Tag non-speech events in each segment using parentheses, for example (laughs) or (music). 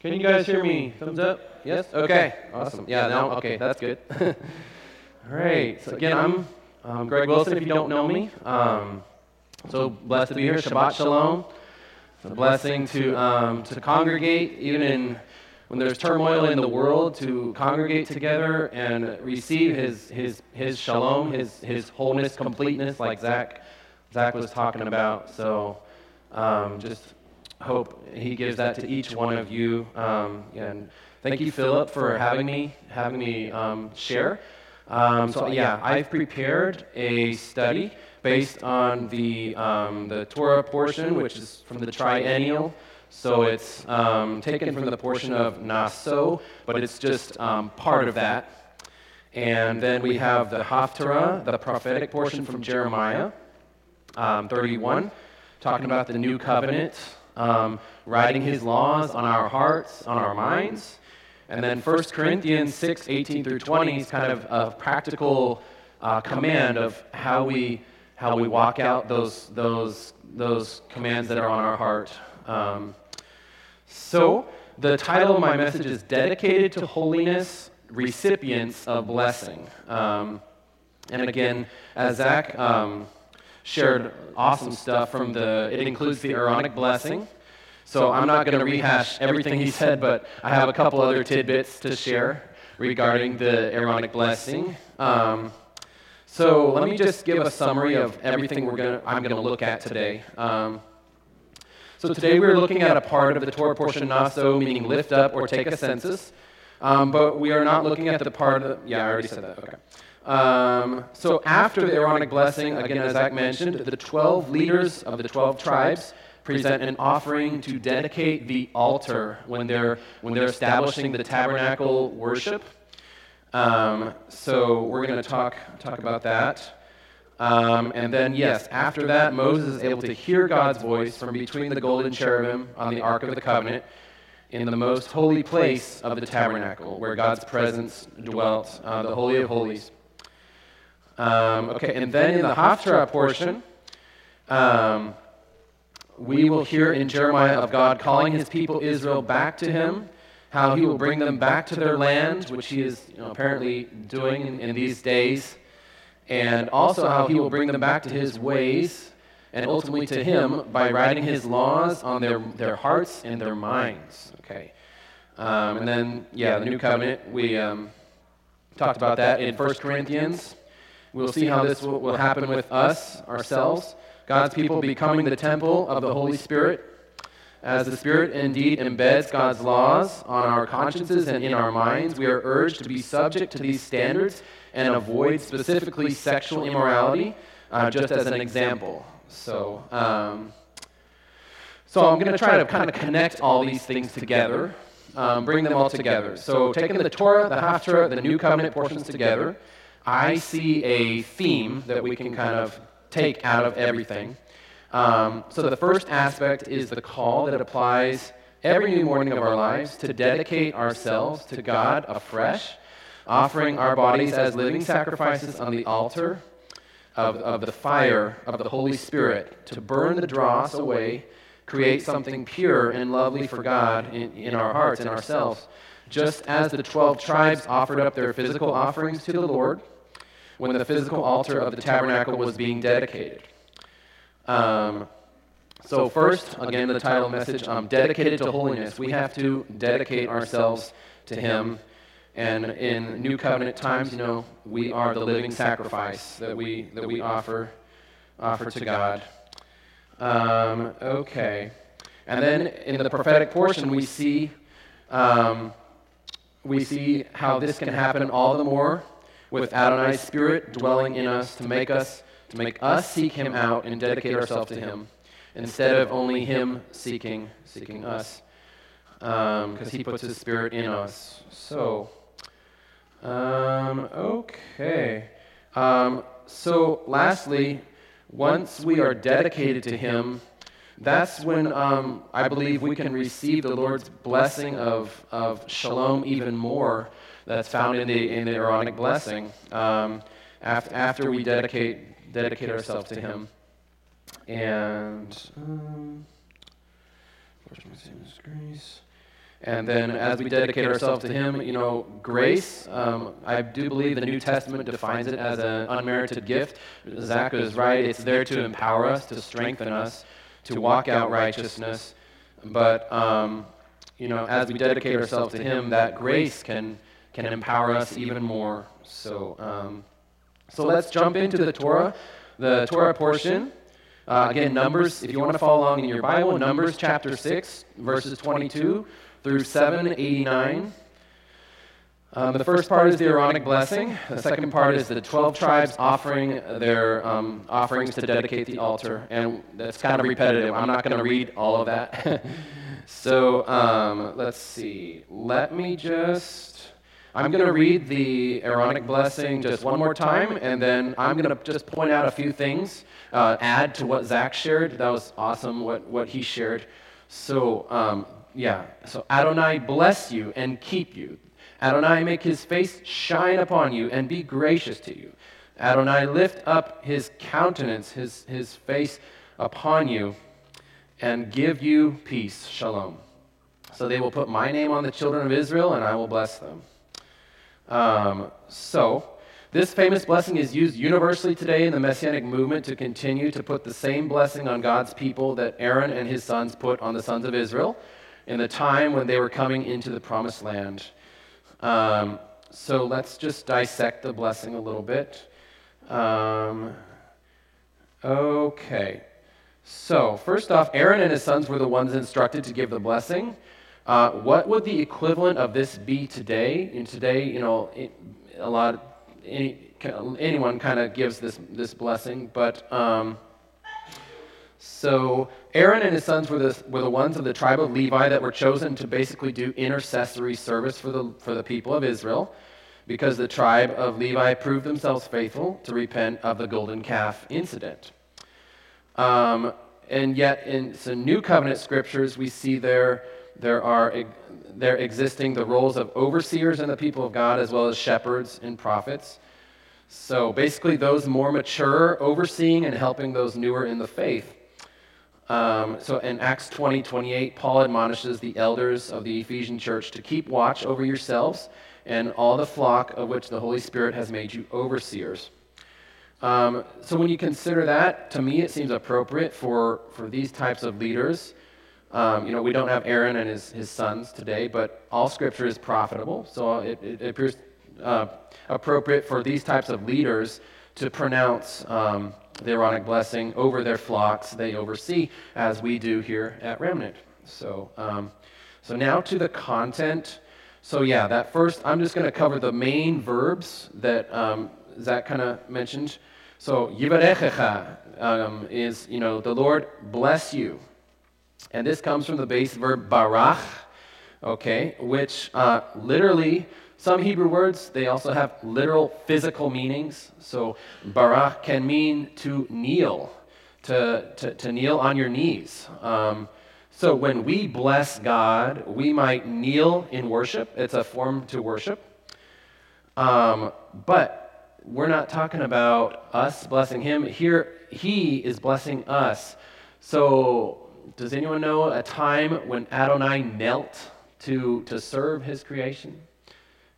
Can you guys hear me? Thumbs up? Yes? Okay. Awesome. Yeah, now, okay, that's good. (laughs) All right. So, again, I'm um, Greg Wilson, if you don't know me. Um, so blessed to be here. Shabbat Shalom. It's a blessing to, um, to congregate, even in when there's turmoil in the world, to congregate together and receive his, his, his shalom, his, his wholeness, completeness, like Zach, Zach was talking about. So um, just hope he gives that to each one of you. Um, and thank you, Philip, for having me, having me um, share. Um, so yeah, I've prepared a study based on the, um, the Torah portion, which is from the triennial. So it's um, taken from the portion of Naso, but it's just part of that. And then we have the Haftarah, the prophetic portion from Jeremiah um, 31, talking about the new covenant, um, writing his laws on our hearts, on our minds. And then 1 Corinthians 6, 18 through 20 is kind of a practical uh, command of how we, how we walk out those, those, those commands that are on our heart. Um, so, the title of my message is Dedicated to Holiness, Recipients of Blessing. Um, and again, as Zach um, shared awesome stuff from the, it includes the Aaronic blessing. So I'm not going to rehash everything he said, but I have a couple other tidbits to share regarding the Aaronic blessing. Um, so let me just give a summary of everything we're gonna, I'm going to look at today. Um, so today we're looking at a part of the Torah portion naso, meaning lift up or take a census. Um, but we are not looking at the part of, yeah, I already said that, okay. Um, so after the Aaronic blessing, again, as Zach mentioned, the 12 leaders of the 12 tribes present an offering to dedicate the altar when they're, when they're establishing the tabernacle worship. Um, so we're going to talk, talk about that. Um, and then, yes, after that, Moses is able to hear God's voice from between the golden cherubim on the Ark of the Covenant in the most holy place of the tabernacle, where God's presence dwelt, uh, the Holy of Holies. Um, okay, and then in the Haftarah portion, um, we will hear in Jeremiah of God calling his people Israel back to him, how he will bring them back to their land, which he is you know, apparently doing in, in these days and also how he will bring them back to his ways and ultimately to him by writing his laws on their, their hearts and their minds. Okay. Um, and then, yeah, the new covenant, we um, talked about that in 1 Corinthians. We'll see how this will, will happen with us, ourselves, God's people becoming the temple of the Holy Spirit. As the Spirit indeed embeds God's laws on our consciences and in our minds, we are urged to be subject to these standards and avoid specifically sexual immorality, uh, just as an example. So, um, so I'm going to try to kind of connect all these things together, um, bring them all together. So, taking the Torah, the Haftarah, the New Covenant portions together, I see a theme that we can kind of take out of everything. Um, so, the first aspect is the call that applies every new morning of our lives to dedicate ourselves to God afresh offering our bodies as living sacrifices on the altar of, of the fire of the Holy Spirit to burn the dross away, create something pure and lovely for God in, in our hearts and ourselves. Just as the 12 tribes offered up their physical offerings to the Lord when the physical altar of the tabernacle was being dedicated. Um, so, first, again, the title message um, dedicated to holiness. We have to dedicate ourselves to Him and in New Covenant times, you know, we are the living sacrifice that we, that we offer, offer to God. Um, okay. And then in the prophetic portion, we see, um, we see how this can happen all the more with Adonai's Spirit dwelling in us to make us, to make us seek Him out and dedicate ourselves to Him instead of only Him seeking, seeking us because um, He puts His Spirit in us. So, um, okay. Um, so, lastly, once we are dedicated to Him, that's when um, I believe we can receive the Lord's blessing of, of shalom even more that's found in the, in the Aaronic blessing um, after, after we dedicate, dedicate ourselves to Him. And, um, grace. And then as we dedicate ourselves to Him, you know, grace, um, I do believe the New Testament defines it as an unmerited gift. Zach is right. It's there to empower us, to strengthen us, to walk out righteousness. But, um, you know, as we dedicate ourselves to Him, that grace can, can empower us even more. So, um, so let's jump into the Torah, the Torah portion. Uh, again, Numbers, if you want to follow along in your Bible, Numbers chapter 6, verses 22 through 789. Um, the first part is the Aaronic blessing. The second part is the 12 tribes offering their um, offerings to dedicate the altar. And that's kind of repetitive. I'm not going to read all of that. (laughs) so um, let's see. Let me just. I'm going to read the Aaronic blessing just one more time, and then I'm going to just point out a few things, uh, add to what Zach shared. That was awesome what, what he shared. So, um, yeah, so Adonai bless you and keep you. Adonai make his face shine upon you and be gracious to you. Adonai lift up his countenance, his, his face upon you, and give you peace. Shalom. So they will put my name on the children of Israel, and I will bless them. Um, so, this famous blessing is used universally today in the Messianic movement to continue to put the same blessing on God's people that Aaron and his sons put on the sons of Israel in the time when they were coming into the promised land. Um, so let's just dissect the blessing a little bit. Um, okay. So, first off, Aaron and his sons were the ones instructed to give the blessing. Uh, what would the equivalent of this be today? And today, you know, a lot, any, anyone kind of gives this this blessing, but um, so Aaron and his sons were the, were the ones of the tribe of Levi that were chosen to basically do intercessory service for the, for the people of Israel because the tribe of Levi proved themselves faithful to repent of the golden calf incident. Um, and yet, in some new covenant scriptures, we see there, there are there existing the roles of overseers in the people of God as well as shepherds and prophets. So basically, those more mature overseeing and helping those newer in the faith. Um, so in Acts 20, 28, Paul admonishes the elders of the Ephesian church to keep watch over yourselves and all the flock of which the Holy Spirit has made you overseers. Um, so when you consider that, to me it seems appropriate for, for these types of leaders. Um, you know, we don't have Aaron and his, his sons today, but all scripture is profitable. So it, it appears uh, appropriate for these types of leaders to pronounce um, the Aaronic blessing over their flocks they oversee, as we do here at Remnant. So, um, so now to the content. So yeah, that first, I'm just going to cover the main verbs that um, Zach kind of mentioned. So um, is, you know, the Lord bless you. And this comes from the base verb barach, okay, which uh, literally some Hebrew words, they also have literal physical meanings. So, barak can mean to kneel, to, to, to kneel on your knees. Um, so, when we bless God, we might kneel in worship. It's a form to worship. Um, but we're not talking about us blessing Him. Here, He is blessing us. So, does anyone know a time when Adonai knelt to, to serve His creation?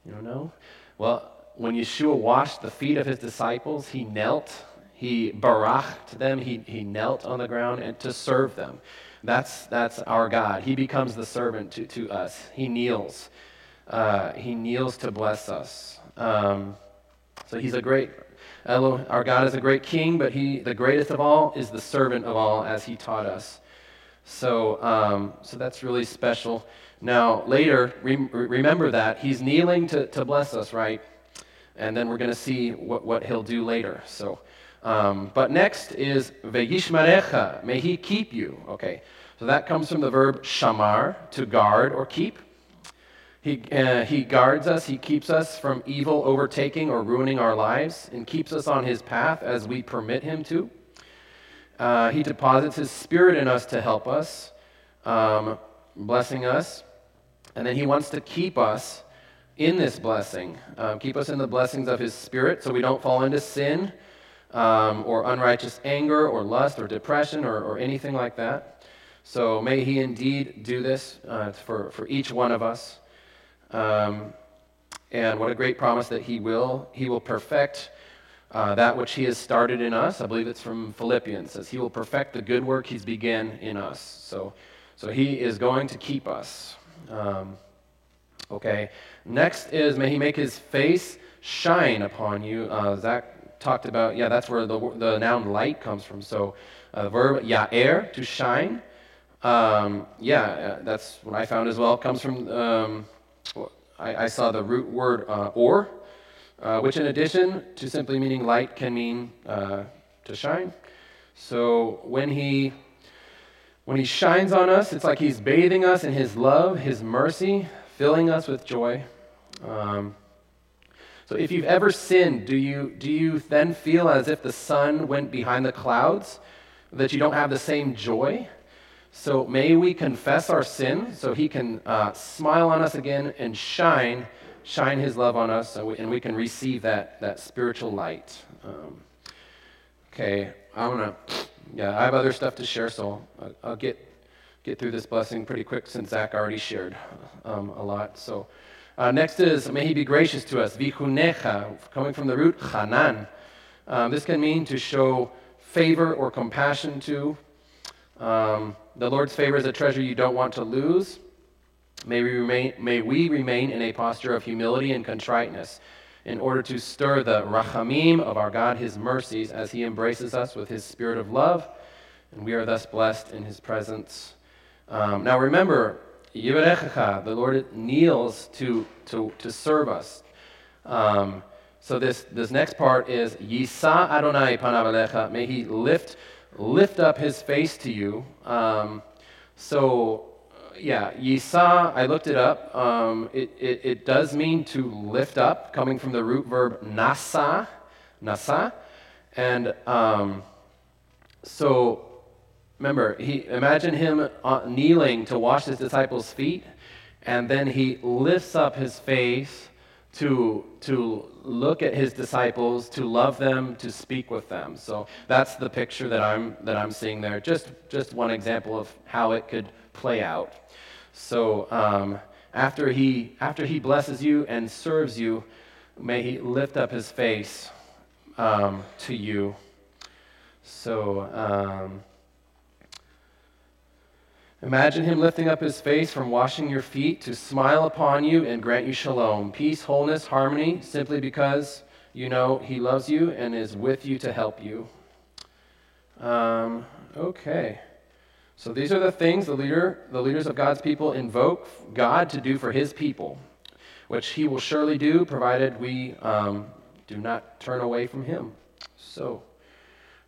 You don't know? Well, when Yeshua washed the feet of his disciples, he knelt, he barached them, he, he knelt on the ground and to serve them. That's, that's our God. He becomes the servant to, to us. He kneels. Uh, he kneels to bless us. Um, so he's a great, our God is a great king, but he, the greatest of all, is the servant of all, as he taught us. So, um, so that's really special. Now, later, re- remember that. He's kneeling to, to bless us, right? And then we're going to see what, what he'll do later. So, um, but next is Veyishmarecha, may he keep you. Okay, so that comes from the verb shamar, to guard or keep. He, uh, he guards us, he keeps us from evil overtaking or ruining our lives, and keeps us on his path as we permit him to. Uh, he deposits his spirit in us to help us, um, blessing us. And then he wants to keep us in this blessing, um, keep us in the blessings of his spirit so we don't fall into sin um, or unrighteous anger or lust or depression or, or anything like that. So may He indeed do this uh, for, for each one of us. Um, and what a great promise that He will. He will perfect uh, that which He has started in us. I believe it's from Philippians. Says He will perfect the good work He's began in us. So, so He is going to keep us. Um, okay. Next is may He make His face shine upon you. Uh, Zach talked about, yeah, that's where the, the noun light comes from. So, uh, the verb ya'er, to shine. Um, yeah, uh, that's what I found as well. Comes from, um, I, I, saw the root word uh, or, uh, which in addition to simply meaning light can mean uh, to shine. So when he when he shines on us, it's like he's bathing us in his love, his mercy, filling us with joy. Um, so if you've ever sinned, do you, do you then feel as if the sun went behind the clouds, that you don't have the same joy? So may we confess our sin so he can uh, smile on us again and shine, shine his love on us, and we, and we can receive that, that spiritual light. Um, okay, I'm going to, yeah, I have other stuff to share, so I'll, I'll, get, get through this blessing pretty quick since Zach already shared um, a lot. So uh, next is, may he be gracious to us. Vichunecha, coming from the root chanan. Um, this can mean to show favor or compassion to. Um, the Lord's favor is a treasure you don't want to lose. May we, remain, may we remain in a posture of humility and contriteness in order to stir the rachamim of our God, his mercies, as he embraces us with his spirit of love, and we are thus blessed in his presence. Um, now remember, the Lord kneels to, to, to serve us. Um, so this, this next part is Yisa Adonai panavalecha, may he lift lift up his face to you. Um, so, yeah, Yisa, I looked it up. Um, it, it, it, does mean to lift up, coming from the root verb nasa, nasa. And um, so, remember, he, imagine him uh, kneeling to wash his disciples' feet, and then he lifts up his face to, to look at his disciples, to love them, to speak with them. So that's the picture that I'm, that I'm seeing there. Just, just one example of how it could play out. So um, after, he, after he blesses you and serves you, may he lift up his face um, to you. So, um, Imagine him lifting up his face from washing your feet to smile upon you and grant you shalom, peace, wholeness, harmony, simply because you know he loves you and is with you to help you. Um, okay. So these are the things the leader, the leaders of God's people invoke God to do for his people, which he will surely do, provided we um, do not turn away from him. So.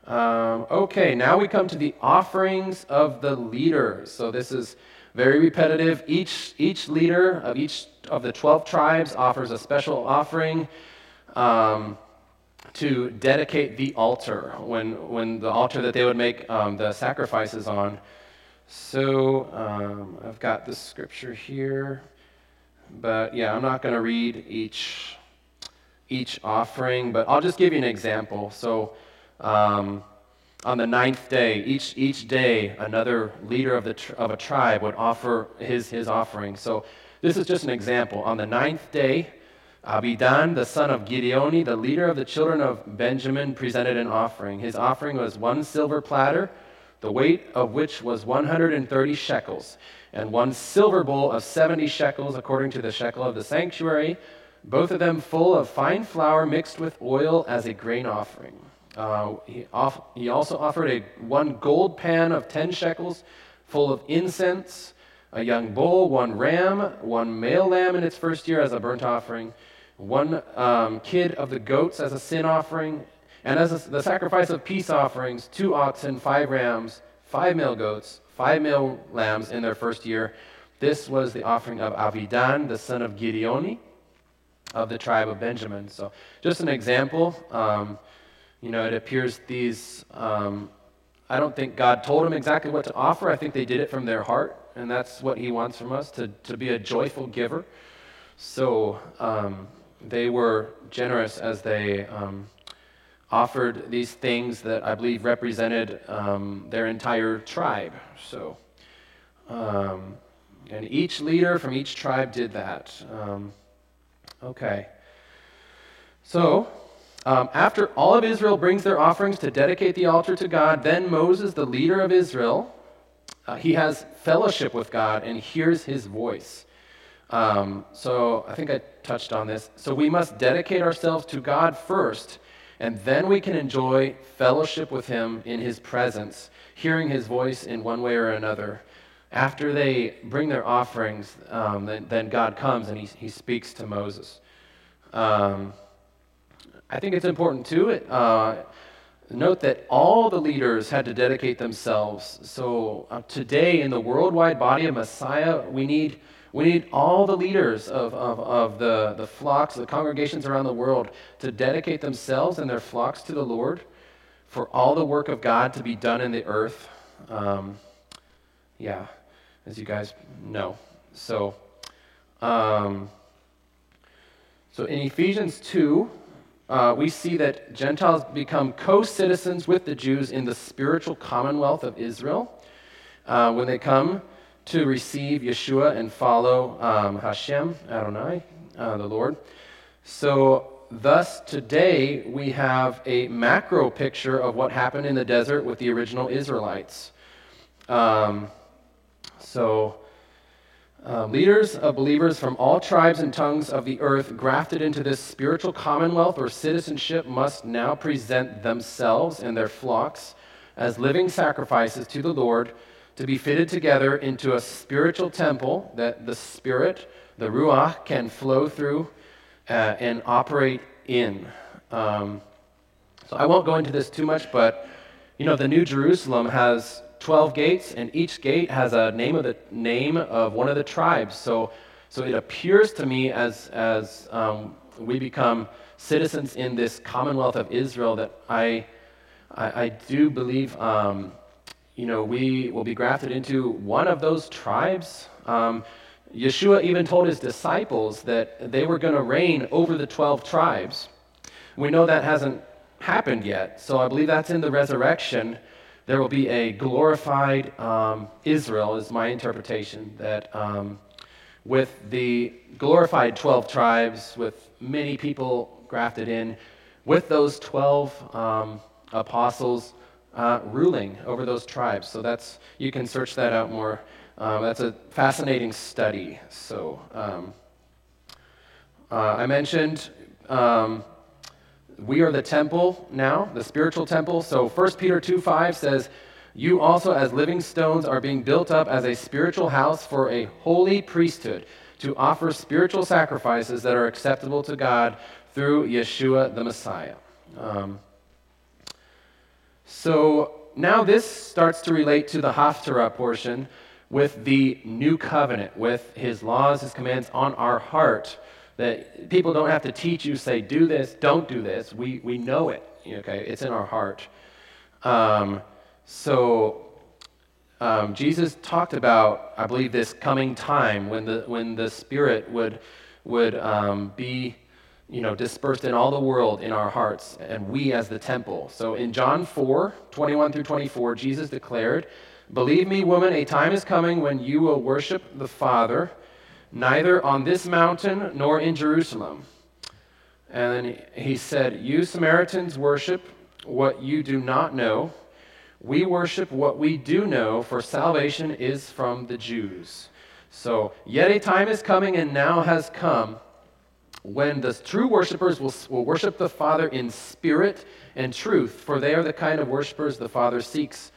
Um, okay, now we come to the offerings of the leaders. So this is very repetitive. Each, each leader of each of the 12 tribes offers a special offering um, to dedicate the altar, when, when the altar that they would make um, the sacrifices on. So um, I've got the scripture here, but yeah, I'm not going to read each, each offering, but I'll just give you an example. So um, on the ninth day, each, each day, another leader of, the, of a tribe would offer his, his offering. So this is just an example. On the ninth day, Abidan, the son of Gideoni, the leader of the children of Benjamin, presented an offering. His offering was one silver platter, the weight of which was 130 shekels, and one silver bowl of 70 shekels, according to the shekel of the sanctuary, both of them full of fine flour mixed with oil as a grain offering. Uh, he, off, he, also offered a one gold pan of 10 shekels full of incense, a young bull, one ram, one male lamb in its first year as a burnt offering, one um, kid of the goats as a sin offering, and as a, the sacrifice of peace offerings, two oxen, five rams, five male goats, five male lambs in their first year. This was the offering of Avidan, the son of Gideoni, of the tribe of Benjamin. So, just an example. Um, you know, it appears these, um, I don't think God told them exactly what to offer. I think they did it from their heart, and that's what He wants from us to, to be a joyful giver. So um, they were generous as they um, offered these things that I believe represented um, their entire tribe. So, Um, and each leader from each tribe did that. Um, okay. So, um, after all of Israel brings their offerings to dedicate the altar to God, then Moses, the leader of Israel, uh, he has fellowship with God and hears his voice. Um, so I think I touched on this. So we must dedicate ourselves to God first, and then we can enjoy fellowship with him in his presence, hearing his voice in one way or another. After they bring their offerings, um, then, then, God comes and he, he speaks to Moses. Um, I think it's important too. Uh, note that all the leaders had to dedicate themselves. So uh, today, in the worldwide body of Messiah, we need we need all the leaders of, of, of the, the flocks, the congregations around the world, to dedicate themselves and their flocks to the Lord for all the work of God to be done in the earth. Um, yeah, as you guys know. So, um, so in Ephesians 2, uh, we see that Gentiles become co citizens with the Jews in the spiritual commonwealth of Israel. Uh, when they come to receive Yeshua and follow um, Hashem, Adonai, uh, the Lord. So, thus, today we have a macro picture of what happened in the desert with the original Israelites. Um, so, uh, leaders of believers from all tribes and tongues of the earth grafted into this spiritual commonwealth or citizenship must now present themselves and their flocks as living sacrifices to the Lord to be fitted together into a spiritual temple that the Spirit, the Ruach, can flow through uh, and operate in. Um, so I won't go into this too much, but you know, the New Jerusalem has 12 gates, and each gate has a name of the name of one of the tribes. So, so it appears to me as, as um, we become citizens in this commonwealth of Israel that I, I, I do believe, um, you know, we will be grafted into one of those tribes. Um, Yeshua even told his disciples that they were going to reign over the 12 tribes. We know that hasn't happened yet, so I believe that's in the resurrection there will be a glorified um, Israel, is my interpretation, that um, with the glorified 12 tribes, with many people grafted in, with those 12 um, apostles uh, ruling over those tribes. So that's, you can search that out more. Um, that's a fascinating study. So um, uh, I mentioned um, we are the temple now, the spiritual temple. So 1 Peter 2 5 says, You also, as living stones, are being built up as a spiritual house for a holy priesthood to offer spiritual sacrifices that are acceptable to God through Yeshua the Messiah. Um, so now this starts to relate to the Haftarah portion with the new covenant, with his laws, his commands on our heart that people don't have to teach you, say, do this, don't do this. We, we know it, okay? It's in our heart. Um, so um, Jesus talked about, I believe, this coming time when the, when the Spirit would, would um, be you know, dispersed in all the world in our hearts, and we as the temple. So in John 4, 21 through 24, Jesus declared, Believe me, woman, a time is coming when you will worship the Father neither on this mountain nor in Jerusalem. And then he said, You Samaritans worship what you do not know. We worship what we do know, for salvation is from the Jews. So, yet a time is coming and now has come when the true worshipers will, will worship the Father in spirit and truth, for they are the kind of worshipers the Father seeks.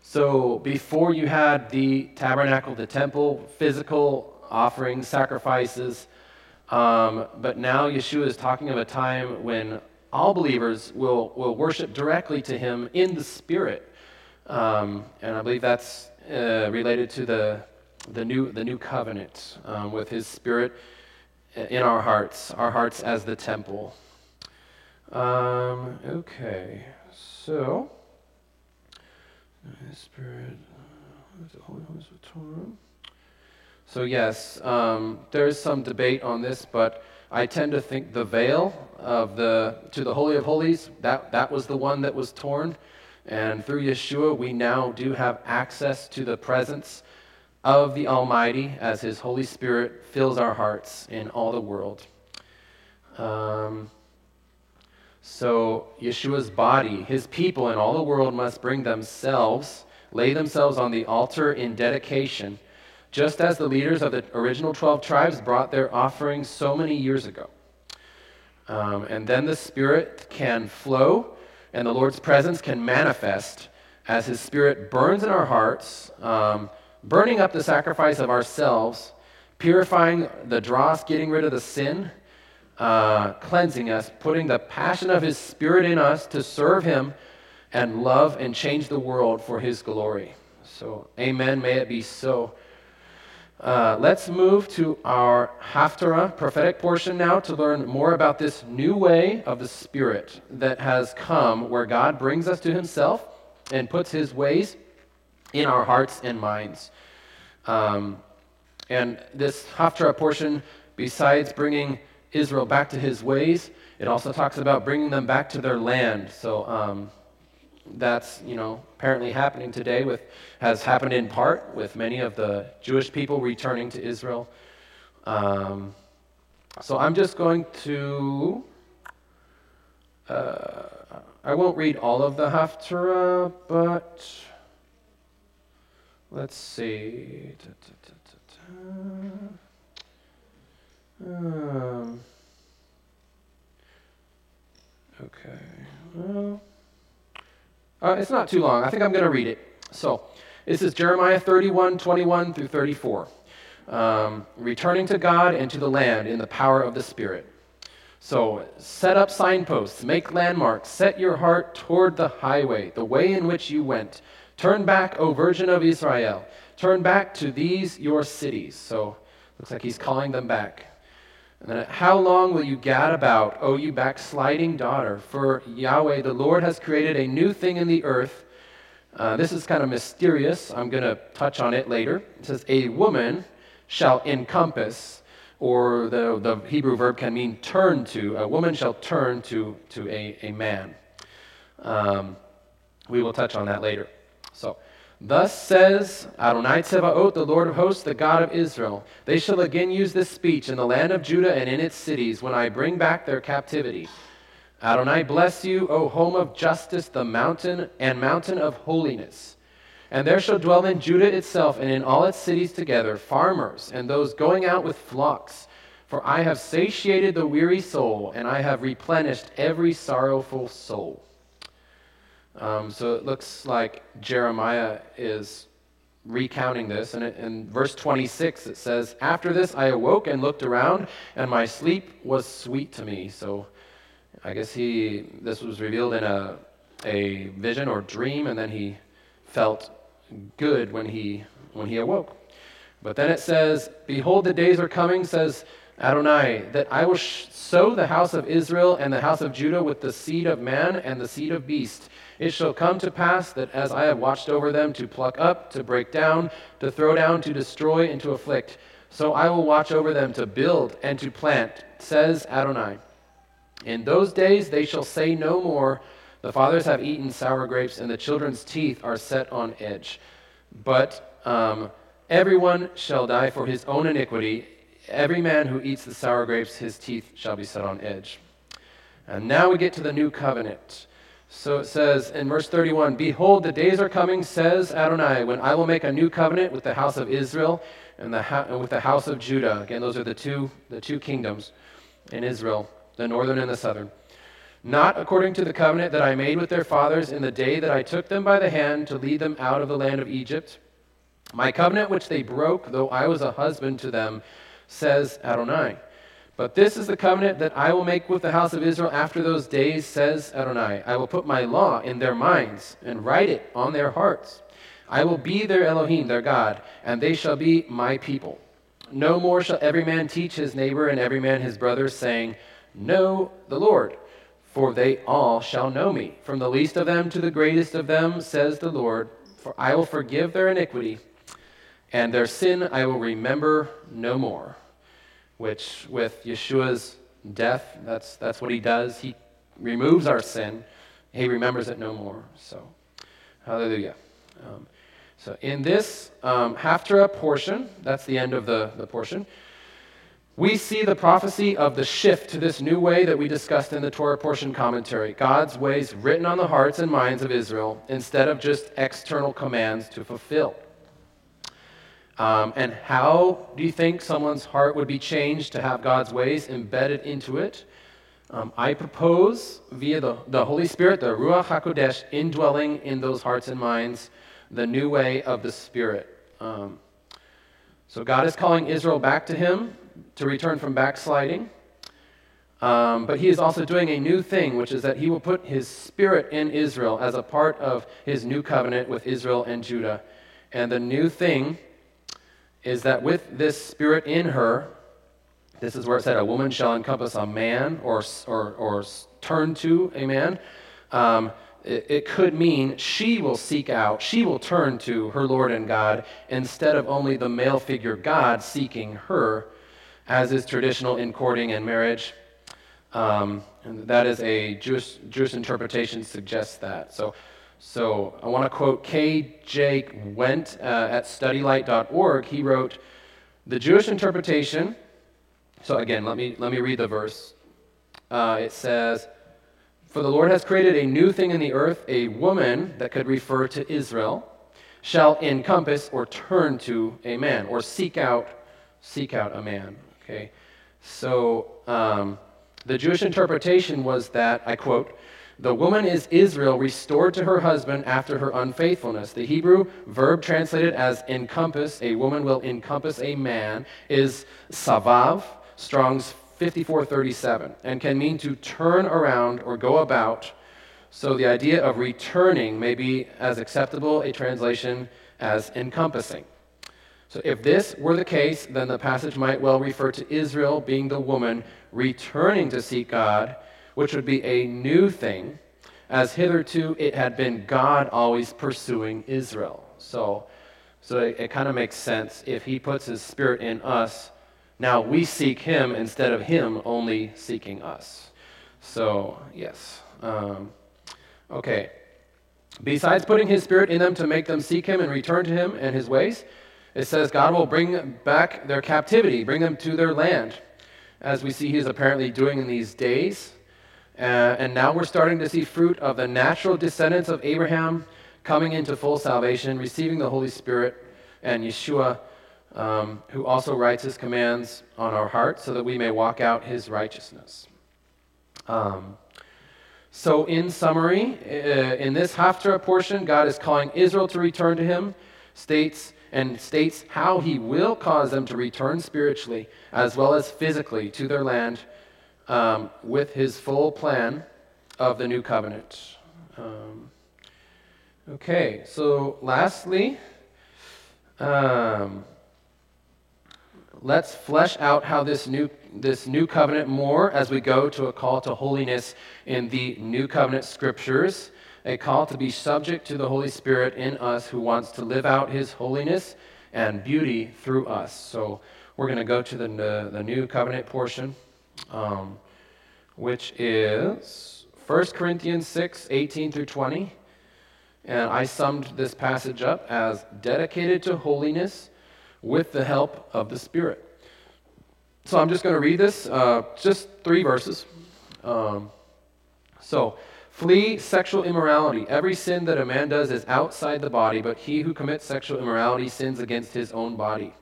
So, before you had the tabernacle, the temple, physical offerings, sacrifices. Um, but now Yeshua is talking of a time when all believers will, will worship directly to him in the Spirit. Um, and I believe that's uh, related to the, the, new, the new covenant um, with his Spirit in our hearts, our hearts as the temple. Um, okay, so, Spirit, Holy so, yes, um, there's some debate on this, but I tend to think the veil of the, to the Holy of Holies, that, that was the one that was torn. And through Yeshua, we now do have access to the presence of the Almighty as His Holy Spirit fills our hearts in all the world. Um, so, Yeshua's body, His people in all the world must bring themselves, lay themselves on the altar in dedication, just as the leaders of the original 12 tribes brought their offerings so many years ago. Um, and then the Spirit can flow and the Lord's presence can manifest as His Spirit burns in our hearts, um, burning up the sacrifice of ourselves, purifying the dross, getting rid of the sin, uh, cleansing us, putting the passion of His Spirit in us to serve Him and love and change the world for His glory. So, amen. May it be so. Uh, let's move to our Haftarah prophetic portion now to learn more about this new way of the Spirit that has come where God brings us to Himself and puts His ways in our hearts and minds. Um, and this Haftarah portion, besides bringing Israel back to His ways, it also talks about bringing them back to their land. So um, that's you know apparently happening today with has happened in part with many of the Jewish people returning to Israel. Um, so I'm just going to. Uh, I won't read all of the Haftarah, but let's see. Um, okay. Well. Uh, it's not too long. I think I'm going to read it. So, this is Jeremiah 31, 21 through 34. Um, returning to God and to the land in the power of the Spirit. So, set up signposts, make landmarks, set your heart toward the highway, the way in which you went. Turn back, O Virgin of Israel. Turn back to these your cities. So, looks like he's calling them back. And then, how long will you gad about, O you backsliding daughter? For Yahweh, the Lord, has created a new thing in the earth. Uh, this is kind of mysterious. I'm going to touch on it later. It says, A woman shall encompass, or the, the Hebrew verb can mean turn to. A woman shall turn to, to a, a man. Um, we will touch on that later. So, Thus says Adonai Tzevaot, the Lord of hosts, the God of Israel They shall again use this speech in the land of Judah and in its cities when I bring back their captivity. Adonai bless you, O home of justice, the mountain and mountain of holiness. And there shall dwell in Judah itself and in all its cities together farmers and those going out with flocks. For I have satiated the weary soul, and I have replenished every sorrowful soul. Um, so it looks like Jeremiah is recounting this. And in verse 26, it says, After this I awoke and looked around, and my sleep was sweet to me. So I guess he, this was revealed in a, a vision or dream, and then he felt good when he, when he awoke. But then it says, Behold, the days are coming, says Adonai, that I will sow the house of Israel and the house of Judah with the seed of man and the seed of beast it shall come to pass that as I have watched over them to pluck up, to break down, to throw down, to destroy, and to afflict, so I will watch over them to build and to plant, says Adonai. In those days they shall say no more, The fathers have eaten sour grapes, and the children's teeth are set on edge. But um, everyone shall die for his own iniquity. Every man who eats the sour grapes, his teeth shall be set on edge. And now we get to the new covenant. So it says in verse 31 Behold, the days are coming, says Adonai, when I will make a new covenant with the house of Israel and, the ha- and with the house of Judah. Again, those are the two, the two kingdoms in Israel, the northern and the southern. Not according to the covenant that I made with their fathers in the day that I took them by the hand to lead them out of the land of Egypt. My covenant which they broke, though I was a husband to them, says Adonai. But this is the covenant that I will make with the house of Israel after those days, says Adonai. I will put my law in their minds and write it on their hearts. I will be their Elohim, their God, and they shall be my people. No more shall every man teach his neighbor and every man his brother, saying, Know the Lord, for they all shall know me. From the least of them to the greatest of them, says the Lord, for I will forgive their iniquity, and their sin I will remember no more which with Yeshua's death, that's, that's what he does. He removes our sin, he remembers it no more. So, hallelujah. Um, So in this um, Haftarah portion, that's the end of the, the portion, we see the prophecy of the shift to this new way that we discussed in the Torah portion commentary God's ways written on the hearts and minds of Israel instead of just external commands to fulfill. Um, and how do you think someone's heart would be changed to have God's ways embedded into it? Um, I propose via the, the Holy Spirit, the Ruach HaKodesh, indwelling in those hearts and minds, the new way of the Spirit. Um, so God is calling Israel back to Him to return from backsliding. Um, but He is also doing a new thing, which is that He will put His Spirit in Israel as a part of His new covenant with Israel and Judah. And the new thing is that with this Spirit in her, this is where it said, a woman shall encompass a man or, or, or turn to a man. Um, it, it could mean she will seek out, she will turn to her Lord and God instead of only the male figure God seeking her, as is traditional in courting and marriage. Um, and that is a Jewish, Jewish interpretation suggests that. So, so I want to quote K. Jake Wendt uh, at studylight.org. He wrote, The Jewish interpretation so again, let me, let me read the verse. Uh, it says, For the Lord has created a new thing in the earth, a woman that could refer to Israel, shall encompass or turn to a man, or seek out, seek out a man. Okay? So um, the Jewish interpretation was that, I quote, the woman is Israel restored to her husband after her unfaithfulness. The Hebrew verb translated as encompass, a woman will encompass a man, is savav, Strong's 5437, and can mean to turn around or go about. So the idea of returning may be as acceptable a translation as encompassing. So if this were the case, then the passage might well refer to Israel being the woman returning to seek God, which would be a new thing, as hitherto it had been God always pursuing Israel. So, so it, it kind of makes sense if he puts his spirit in us now we seek him instead of him only seeking us. So, yes. Um, okay. Besides putting his spirit in them to make them seek him and return to him and his ways, it says God will bring back their captivity, bring them to their land, as we see he is apparently doing in these days. Uh, and now we're starting to see fruit of the natural descendants of Abraham coming into full salvation, receiving the Holy Spirit and Yeshua um, who also writes his commands on our hearts so that we may walk out his righteousness. Um, so, in summary, uh, in this Haftarah portion, God is calling Israel to return to him, states and states how he will cause them to return spiritually as well as physically to their land um, with his full plan of the new covenant. Um, okay, so lastly, um, let's flesh out how this new, this new covenant more as we go to a call to holiness in the new covenant scriptures, a call to be subject to the Holy Spirit in us who wants to live out his holiness and beauty through us. So we're going to go to the, the, the new covenant portion, um, which is 1 Corinthians 6 18 through 20. And I summed this passage up as dedicated to holiness with the help of the Spirit. So I'm just going to read this, uh, just three verses. Um, so, flee sexual immorality. Every sin that a man does is outside the body, but he who commits sexual immorality sins against his own body.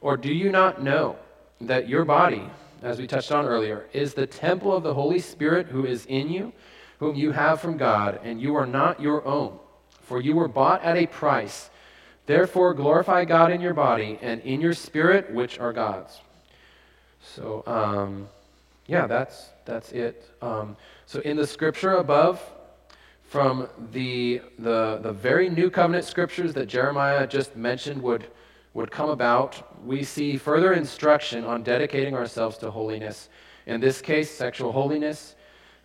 Or do you not know that your body, as we touched on earlier, is the temple of the Holy Spirit who is in you, whom you have from God, and you are not your own? For you were bought at a price. Therefore, glorify God in your body and in your spirit, which are God's. So, um, yeah, that's, that's it. Um, so, in the scripture above, from the, the, the very new covenant scriptures that Jeremiah just mentioned would, would come about, we see further instruction on dedicating ourselves to holiness. In this case, sexual holiness.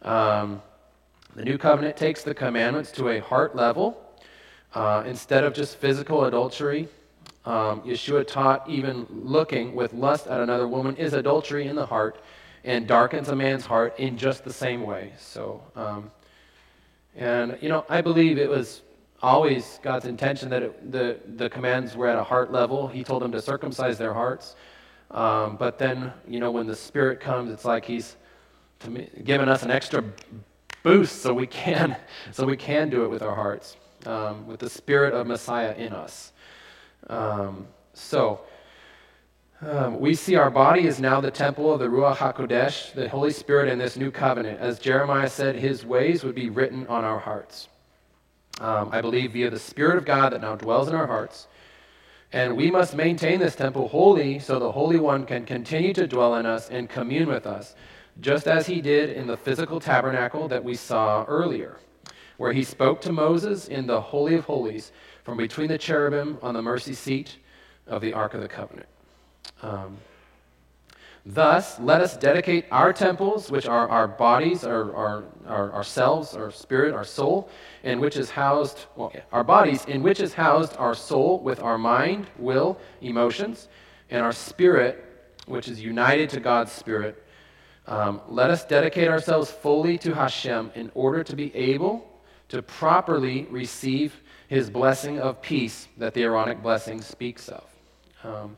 Um, the new covenant takes the commandments to a heart level uh, instead of just physical adultery, um, Yeshua taught even looking with lust at another woman is adultery in the heart and darkens a man's heart in just the same way. So, um, and you know, I believe it was always God's intention that it, the, the commands were at a heart level. He told them to circumcise their hearts. Um, but then, you know, when the Spirit comes, it's like He's me, giving us an extra boost so we can, (laughs) so we can do it with our hearts, um, with the Spirit of Messiah in us. Um, so, um, we see our body is now the temple of the Ruach HaKodesh, the Holy Spirit in this new covenant. As Jeremiah said, his ways would be written on our hearts. Um, I believe via the Spirit of God that now dwells in our hearts. And we must maintain this temple holy so the Holy One can continue to dwell in us and commune with us, just as he did in the physical tabernacle that we saw earlier, where he spoke to Moses in the Holy of Holies from between the cherubim on the mercy seat of the Ark of the Covenant. Um, Thus, let us dedicate our temples, which are our bodies, our, our, our, ourselves, our spirit, our soul, in which is housed, well, our bodies, in which is housed our soul with our mind, will, emotions, and our spirit, which is united to God's spirit. Um, let us dedicate ourselves fully to Hashem in order to be able to properly receive his blessing of peace that the Aaronic blessing speaks of. Um,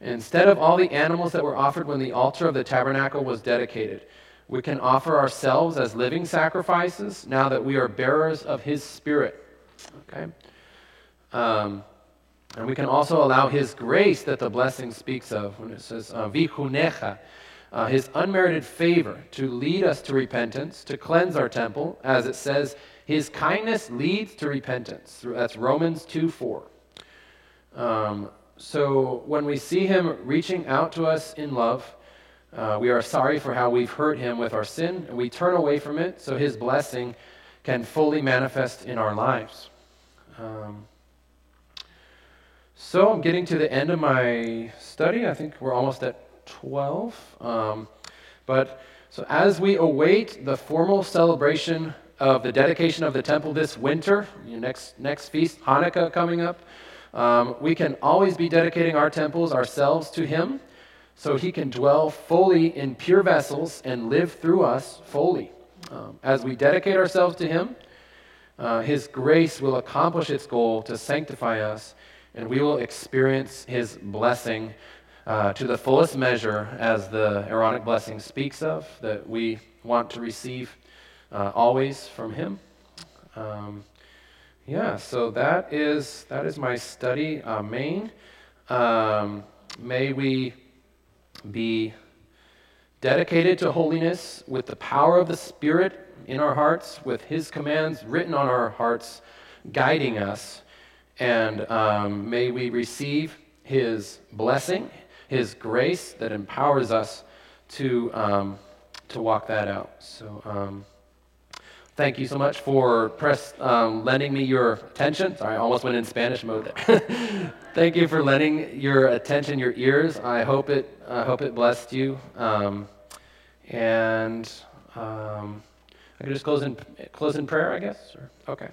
Instead of all the animals that were offered when the altar of the tabernacle was dedicated, we can offer ourselves as living sacrifices now that we are bearers of His Spirit. Okay? Um, and we can also allow His grace that the blessing speaks of when it says, uh, Vichunecha, uh, His unmerited favor to lead us to repentance, to cleanse our temple, as it says, His kindness leads to repentance. That's Romans 2 4. Um, so when we see him reaching out to us in love, uh, we are sorry for how we've hurt him with our sin, and we turn away from it so his blessing can fully manifest in our lives. Um, so I'm getting to the end of my study. I think we're almost at 12. Um, but so as we await the formal celebration of the dedication of the temple this winter, next next feast, Hanukkah coming up. Um, we can always be dedicating our temples ourselves to Him so He can dwell fully in pure vessels and live through us fully. Um, as we dedicate ourselves to Him, uh, His grace will accomplish its goal to sanctify us, and we will experience His blessing uh, to the fullest measure as the Aaronic blessing speaks of, that we want to receive uh, always from Him. Um, yeah, so that is that is my study uh, main. Um, may we be dedicated to holiness with the power of the Spirit in our hearts, with His commands written on our hearts, guiding us, and um, may we receive His blessing, His grace that empowers us to to walk that out. So. Thank you so much for press, um, lending me your attention. Sorry, I almost went in Spanish mode there. (laughs) thank you for lending your attention, your ears. I hope it, I hope it blessed you. Um, and um, I can just close in, close in prayer, I guess? Or, okay.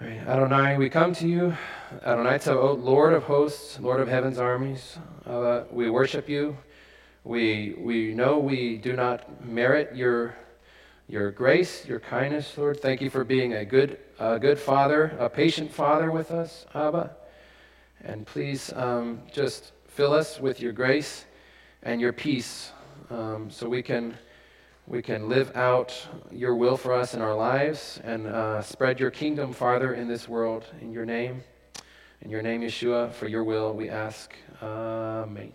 All right, Adonai, we come to you. Adonai, so, Lord of hosts, Lord of heaven's armies, uh, we worship you. We, we know we do not merit your your grace, your kindness, Lord. Thank you for being a good, good father, a patient father with us, Abba. And please um, just fill us with your grace and your peace um, so we can, we can live out your will for us in our lives and uh, spread your kingdom farther in this world. In your name, in your name, Yeshua, for your will we ask. Amen.